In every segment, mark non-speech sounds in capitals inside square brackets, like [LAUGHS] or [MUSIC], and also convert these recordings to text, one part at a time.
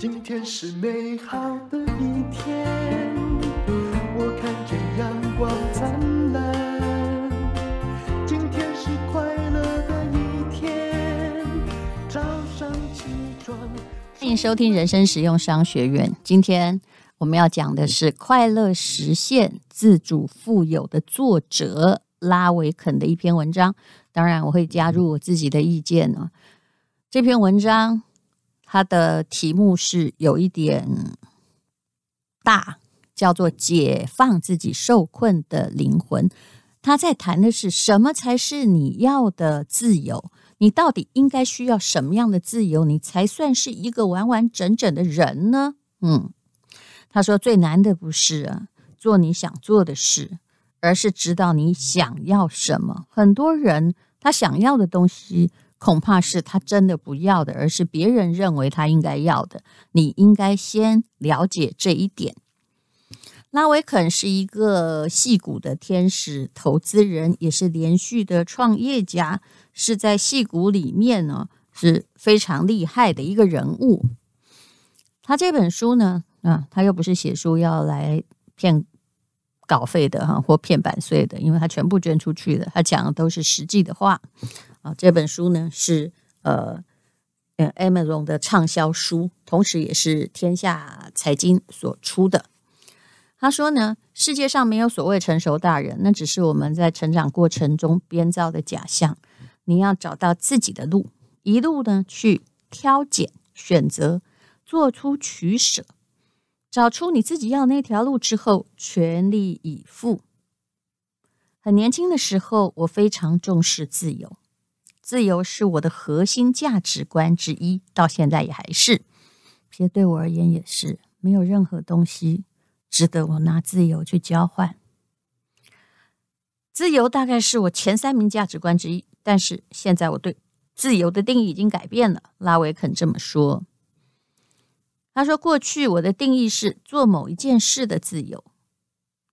今天是美好的一天，我看见阳光灿烂。今天是快乐的一天，早上起床。欢迎收听人生实用商学院。今天我们要讲的是《快乐实现自主富有》的作者拉维肯的一篇文章。当然，我会加入我自己的意见呢。这篇文章。它的题目是有一点大，叫做“解放自己受困的灵魂”。他在谈的是什么才是你要的自由？你到底应该需要什么样的自由，你才算是一个完完整整的人呢？嗯，他说最难的不是，做你想做的事，而是知道你想要什么。很多人他想要的东西。恐怕是他真的不要的，而是别人认为他应该要的。你应该先了解这一点。拉维肯是一个戏骨的天使投资人，也是连续的创业家，是在戏骨里面呢是非常厉害的一个人物。他这本书呢，啊，他又不是写书要来骗稿费的哈，或骗版税的，因为他全部捐出去了，他讲的都是实际的话。啊，这本书呢是呃呃 Amazon 的畅销书，同时也是天下财经所出的。他说呢，世界上没有所谓成熟大人，那只是我们在成长过程中编造的假象。你要找到自己的路，一路呢去挑拣、选择、做出取舍，找出你自己要那条路之后，全力以赴。很年轻的时候，我非常重视自由。自由是我的核心价值观之一，到现在也还是。其实对我而言也是，没有任何东西值得我拿自由去交换。自由大概是我前三名价值观之一，但是现在我对自由的定义已经改变了。拉维肯这么说。他说：“过去我的定义是做某一件事的自由，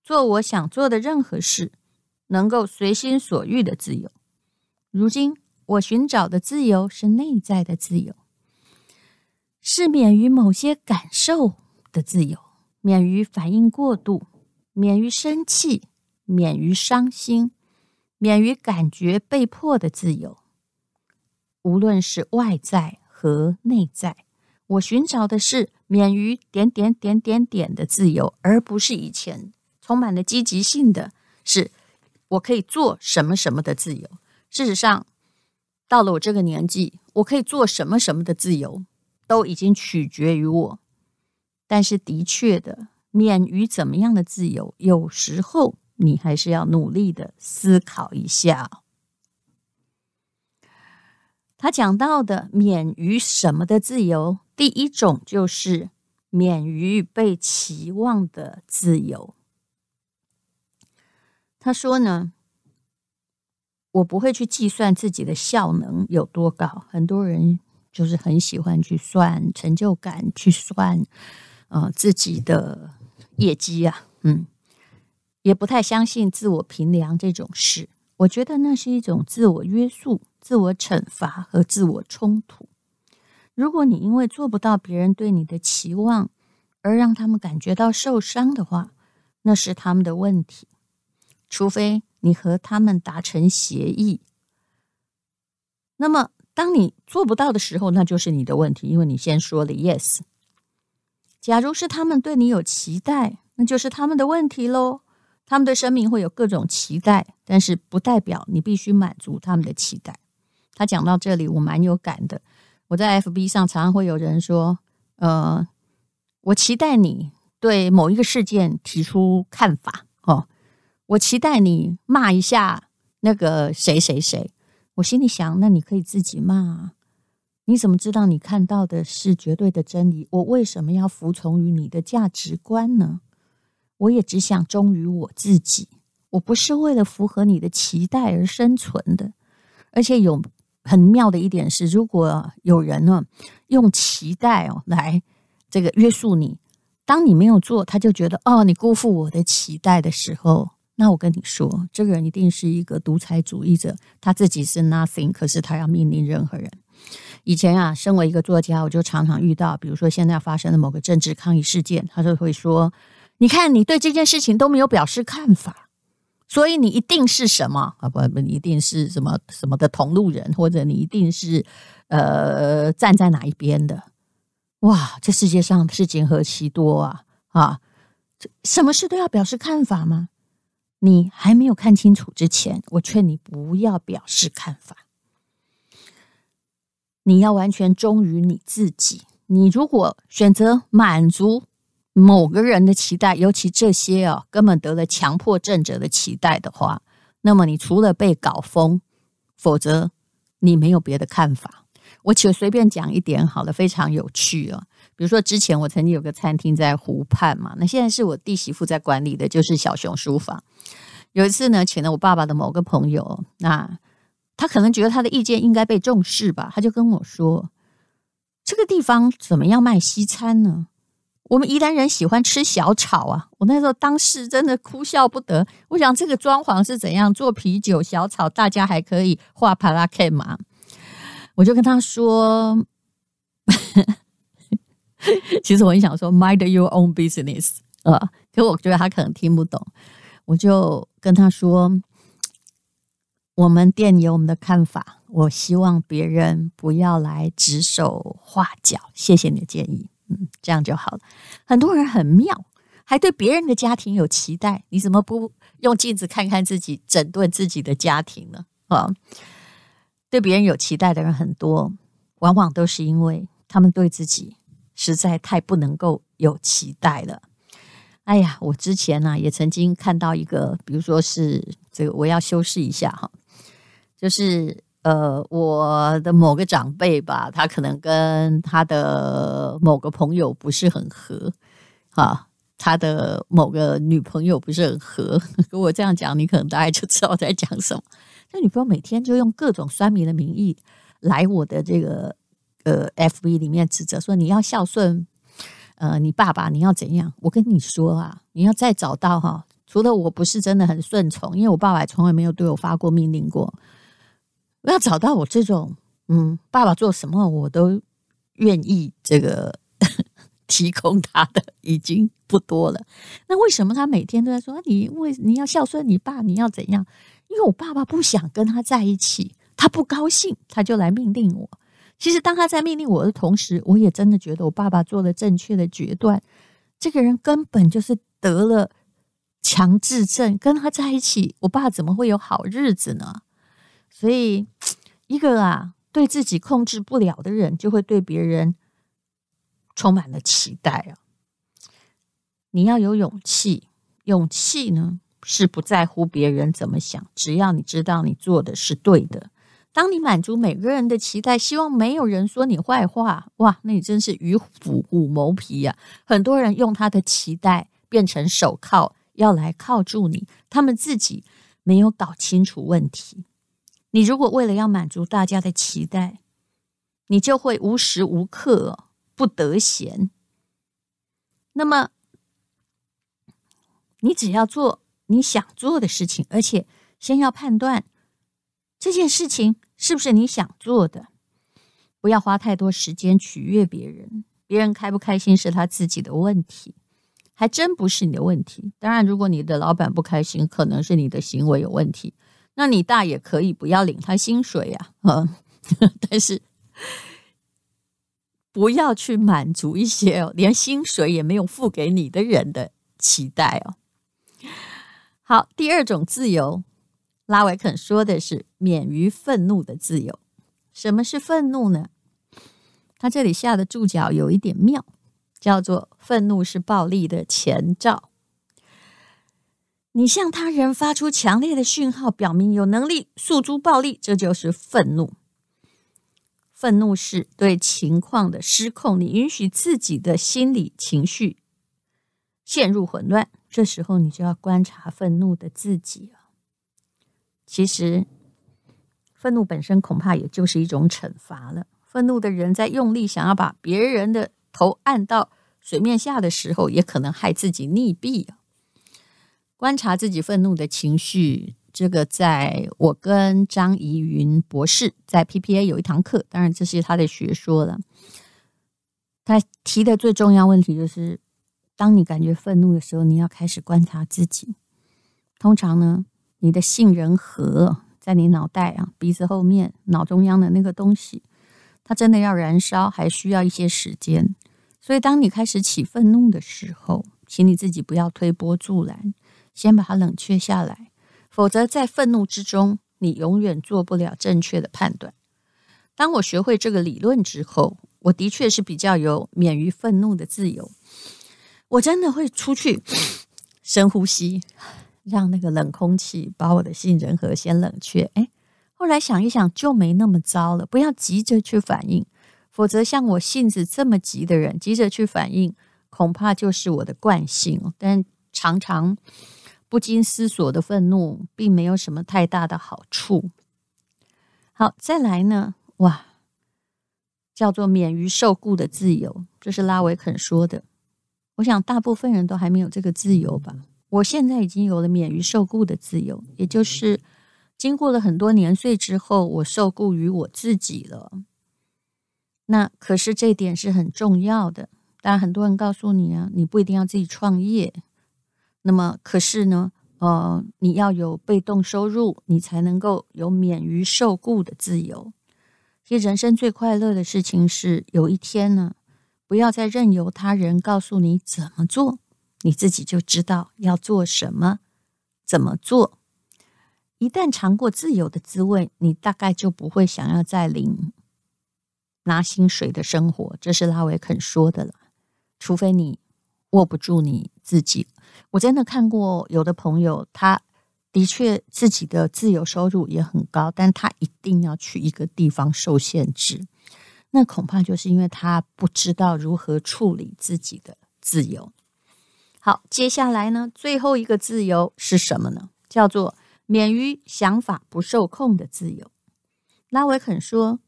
做我想做的任何事，能够随心所欲的自由。如今。”我寻找的自由是内在的自由，是免于某些感受的自由，免于反应过度，免于生气，免于伤心，免于感觉被迫的自由。无论是外在和内在，我寻找的是免于点点点点点的自由，而不是以前充满了积极性的是我可以做什么什么的自由。事实上。到了我这个年纪，我可以做什么什么的自由，都已经取决于我。但是，的确的，免于怎么样的自由，有时候你还是要努力的思考一下。他讲到的免于什么的自由，第一种就是免于被期望的自由。他说呢。我不会去计算自己的效能有多高，很多人就是很喜欢去算成就感，去算呃自己的业绩啊，嗯，也不太相信自我评量这种事。我觉得那是一种自我约束、自我惩罚和自我冲突。如果你因为做不到别人对你的期望而让他们感觉到受伤的话，那是他们的问题，除非。你和他们达成协议，那么当你做不到的时候，那就是你的问题，因为你先说了 yes。假如是他们对你有期待，那就是他们的问题喽。他们对生命会有各种期待，但是不代表你必须满足他们的期待。他讲到这里，我蛮有感的。我在 FB 上常常会有人说：“呃，我期待你对某一个事件提出看法。”我期待你骂一下那个谁谁谁，我心里想，那你可以自己骂啊。你怎么知道你看到的是绝对的真理？我为什么要服从于你的价值观呢？我也只想忠于我自己，我不是为了符合你的期待而生存的。而且有很妙的一点是，如果有人呢用期待哦来这个约束你，当你没有做，他就觉得哦你辜负我的期待的时候。那我跟你说，这个人一定是一个独裁主义者，他自己是 nothing，可是他要命令任何人。以前啊，身为一个作家，我就常常遇到，比如说现在发生的某个政治抗议事件，他就会说：“你看，你对这件事情都没有表示看法，所以你一定是什么 [LAUGHS] 啊？不不，你一定是什么什么的同路人，或者你一定是呃站在哪一边的？哇，这世界上事情何其多啊！啊，什么事都要表示看法吗？你还没有看清楚之前，我劝你不要表示看法。”你要完全忠于你自己。你如果选择满足某个人的期待，尤其这些啊，根本得了强迫症者的期待的话，那么你除了被搞疯，否则你没有别的看法。我就随便讲一点好了，非常有趣啊。比如说，之前我曾经有个餐厅在湖畔嘛，那现在是我弟媳妇在管理的，就是小熊书房。有一次呢，请了我爸爸的某个朋友，那。他可能觉得他的意见应该被重视吧，他就跟我说：“这个地方怎么样卖西餐呢？我们宜兰人喜欢吃小炒啊！”我那时候当时真的哭笑不得。我想这个装潢是怎样做啤酒小炒，大家还可以画帕拉 K 嘛？我就跟他说：“ [LAUGHS] 其实我很想说 ‘mind your own business’ 呃，可我觉得他可能听不懂。”我就跟他说。我们店有我们的看法，我希望别人不要来指手画脚。谢谢你的建议，嗯，这样就好了。很多人很妙，还对别人的家庭有期待，你怎么不用镜子看看自己，整顿自己的家庭呢？啊，对别人有期待的人很多，往往都是因为他们对自己实在太不能够有期待了。哎呀，我之前呢、啊、也曾经看到一个，比如说是这个，我要修饰一下哈。就是呃，我的某个长辈吧，他可能跟他的某个朋友不是很合啊，他的某个女朋友不是很合。[LAUGHS] 跟我这样讲，你可能大概就知道我在讲什么。那女朋友每天就用各种酸民的名义来我的这个呃 FB 里面指责说，你要孝顺呃你爸爸，你要怎样？我跟你说啊，你要再找到哈，除了我不是真的很顺从，因为我爸爸从来没有对我发过命令过。我要找到我这种，嗯，爸爸做什么我都愿意这个 [LAUGHS] 提供他的，已经不多了。那为什么他每天都在说你为你要孝顺你爸，你要怎样？因为我爸爸不想跟他在一起，他不高兴，他就来命令我。其实当他在命令我的同时，我也真的觉得我爸爸做了正确的决断。这个人根本就是得了强制症，跟他在一起，我爸怎么会有好日子呢？所以，一个啊，对自己控制不了的人，就会对别人充满了期待啊。你要有勇气，勇气呢，是不在乎别人怎么想，只要你知道你做的是对的。当你满足每个人的期待，希望没有人说你坏话，哇，那你真是与虎谋皮呀！很多人用他的期待变成手铐，要来铐住你，他们自己没有搞清楚问题。你如果为了要满足大家的期待，你就会无时无刻不得闲。那么，你只要做你想做的事情，而且先要判断这件事情是不是你想做的，不要花太多时间取悦别人。别人开不开心是他自己的问题，还真不是你的问题。当然，如果你的老板不开心，可能是你的行为有问题。那你大也可以不要领他薪水呀，啊，[LAUGHS] 但是不要去满足一些连薪水也没有付给你的人的期待哦。好，第二种自由，拉维肯说的是免于愤怒的自由。什么是愤怒呢？他这里下的注脚有一点妙，叫做“愤怒是暴力的前兆”。你向他人发出强烈的讯号，表明有能力诉诸暴力，这就是愤怒。愤怒是对情况的失控，你允许自己的心理情绪陷入混乱，这时候你就要观察愤怒的自己啊。其实，愤怒本身恐怕也就是一种惩罚了。愤怒的人在用力想要把别人的头按到水面下的时候，也可能害自己溺毙啊。观察自己愤怒的情绪，这个在我跟张怡云博士在 PPA 有一堂课，当然这是他的学说了。他提的最重要问题就是，当你感觉愤怒的时候，你要开始观察自己。通常呢，你的杏仁核在你脑袋啊，鼻子后面脑中央的那个东西，它真的要燃烧，还需要一些时间。所以，当你开始起愤怒的时候，请你自己不要推波助澜，先把它冷却下来，否则在愤怒之中，你永远做不了正确的判断。当我学会这个理论之后，我的确是比较有免于愤怒的自由。我真的会出去 [SNIFFS] 深呼吸。让那个冷空气把我的杏仁核先冷却。哎，后来想一想，就没那么糟了。不要急着去反应，否则像我性子这么急的人，急着去反应，恐怕就是我的惯性。但常常不经思索的愤怒，并没有什么太大的好处。好，再来呢？哇，叫做免于受雇的自由，这是拉维肯说的。我想大部分人都还没有这个自由吧。我现在已经有了免于受雇的自由，也就是经过了很多年岁之后，我受雇于我自己了。那可是这点是很重要的。当然，很多人告诉你啊，你不一定要自己创业。那么，可是呢，呃，你要有被动收入，你才能够有免于受雇的自由。其实，人生最快乐的事情是有一天呢，不要再任由他人告诉你怎么做。你自己就知道要做什么，怎么做。一旦尝过自由的滋味，你大概就不会想要再领拿薪水的生活。这是拉维肯说的了。除非你握不住你自己。我真的看过有的朋友，他的确自己的自由收入也很高，但他一定要去一个地方受限制。那恐怕就是因为他不知道如何处理自己的自由。好，接下来呢，最后一个自由是什么呢？叫做免于想法不受控的自由。拉维肯说：“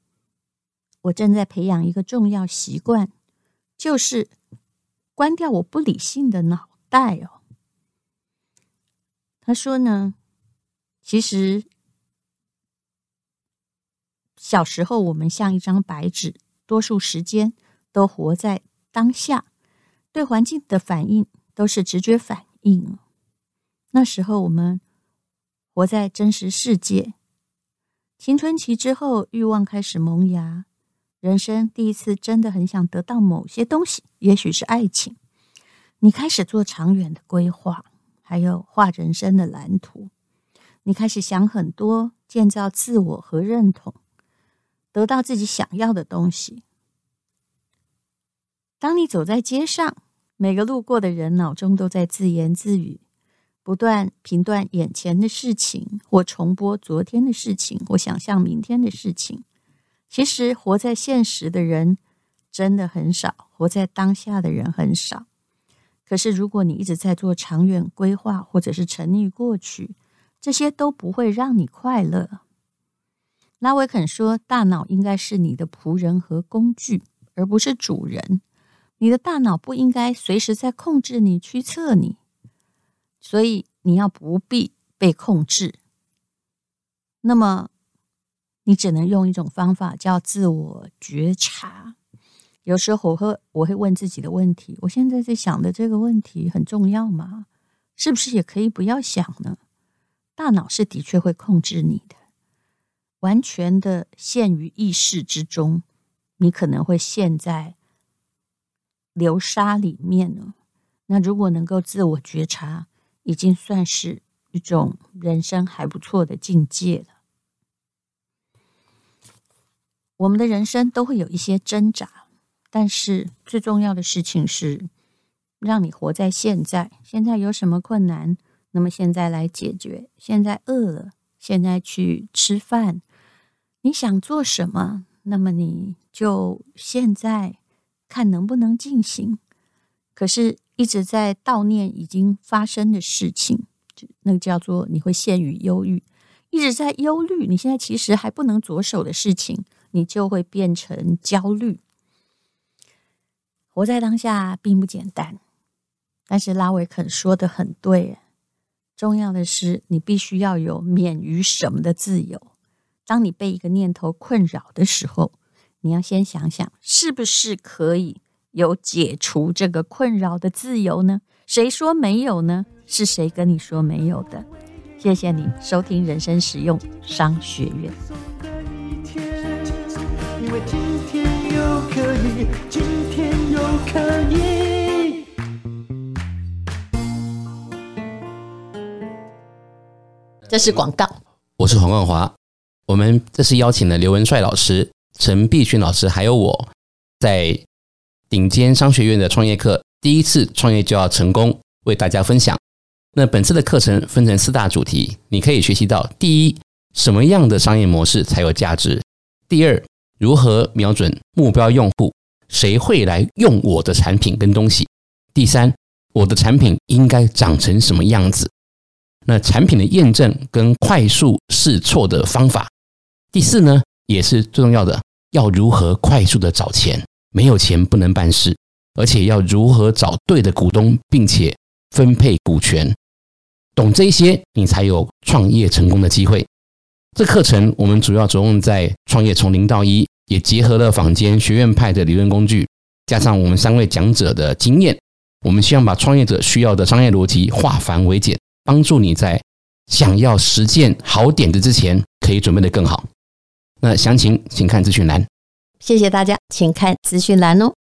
我正在培养一个重要习惯，就是关掉我不理性的脑袋哦。”他说呢，其实小时候我们像一张白纸，多数时间都活在当下，对环境的反应。都是直觉反应。那时候我们活在真实世界。青春期之后，欲望开始萌芽，人生第一次真的很想得到某些东西，也许是爱情。你开始做长远的规划，还有画人生的蓝图。你开始想很多，建造自我和认同，得到自己想要的东西。当你走在街上，每个路过的人脑中都在自言自语，不断评断眼前的事情，或重播昨天的事情，或想象明天的事情。其实活在现实的人真的很少，活在当下的人很少。可是如果你一直在做长远规划，或者是沉溺过去，这些都不会让你快乐。拉维肯说，大脑应该是你的仆人和工具，而不是主人。你的大脑不应该随时在控制你、驱策你，所以你要不必被控制。那么，你只能用一种方法叫自我觉察。有时候我会我会问自己的问题：我现在在想的这个问题很重要吗？是不是也可以不要想呢？大脑是的确会控制你的，完全的陷于意识之中，你可能会陷在。流沙里面呢，那如果能够自我觉察，已经算是一种人生还不错的境界了。我们的人生都会有一些挣扎，但是最重要的事情是让你活在现在。现在有什么困难，那么现在来解决。现在饿了，现在去吃饭。你想做什么，那么你就现在。看能不能进行，可是一直在悼念已经发生的事情，就那个叫做你会陷于忧郁，一直在忧虑。你现在其实还不能着手的事情，你就会变成焦虑。活在当下并不简单，但是拉维肯说的很对，重要的是你必须要有免于什么的自由。当你被一个念头困扰的时候，你要先想想，是不是可以有解除这个困扰的自由呢？谁说没有呢？是谁跟你说没有的？谢谢你收听人生实用商学院。因为今天又可以，今天又可以。这是广告。我是黄冠华。我们这次邀请了刘文帅老师、陈碧群老师，还有我，在顶尖商学院的创业课第一次创业就要成功，为大家分享。那本次的课程分成四大主题，你可以学习到：第一，什么样的商业模式才有价值；第二，如何瞄准目标用户，谁会来用我的产品跟东西；第三，我的产品应该长成什么样子；那产品的验证跟快速试错的方法。第四呢，也是最重要的，要如何快速的找钱？没有钱不能办事，而且要如何找对的股东，并且分配股权。懂这些，你才有创业成功的机会。这课程我们主要着重在创业从零到一，也结合了坊间学院派的理论工具，加上我们三位讲者的经验。我们希望把创业者需要的商业逻辑化繁为简，帮助你在想要实践好点子之前，可以准备得更好。那详情请看资讯栏。谢谢大家，请看资讯栏哦。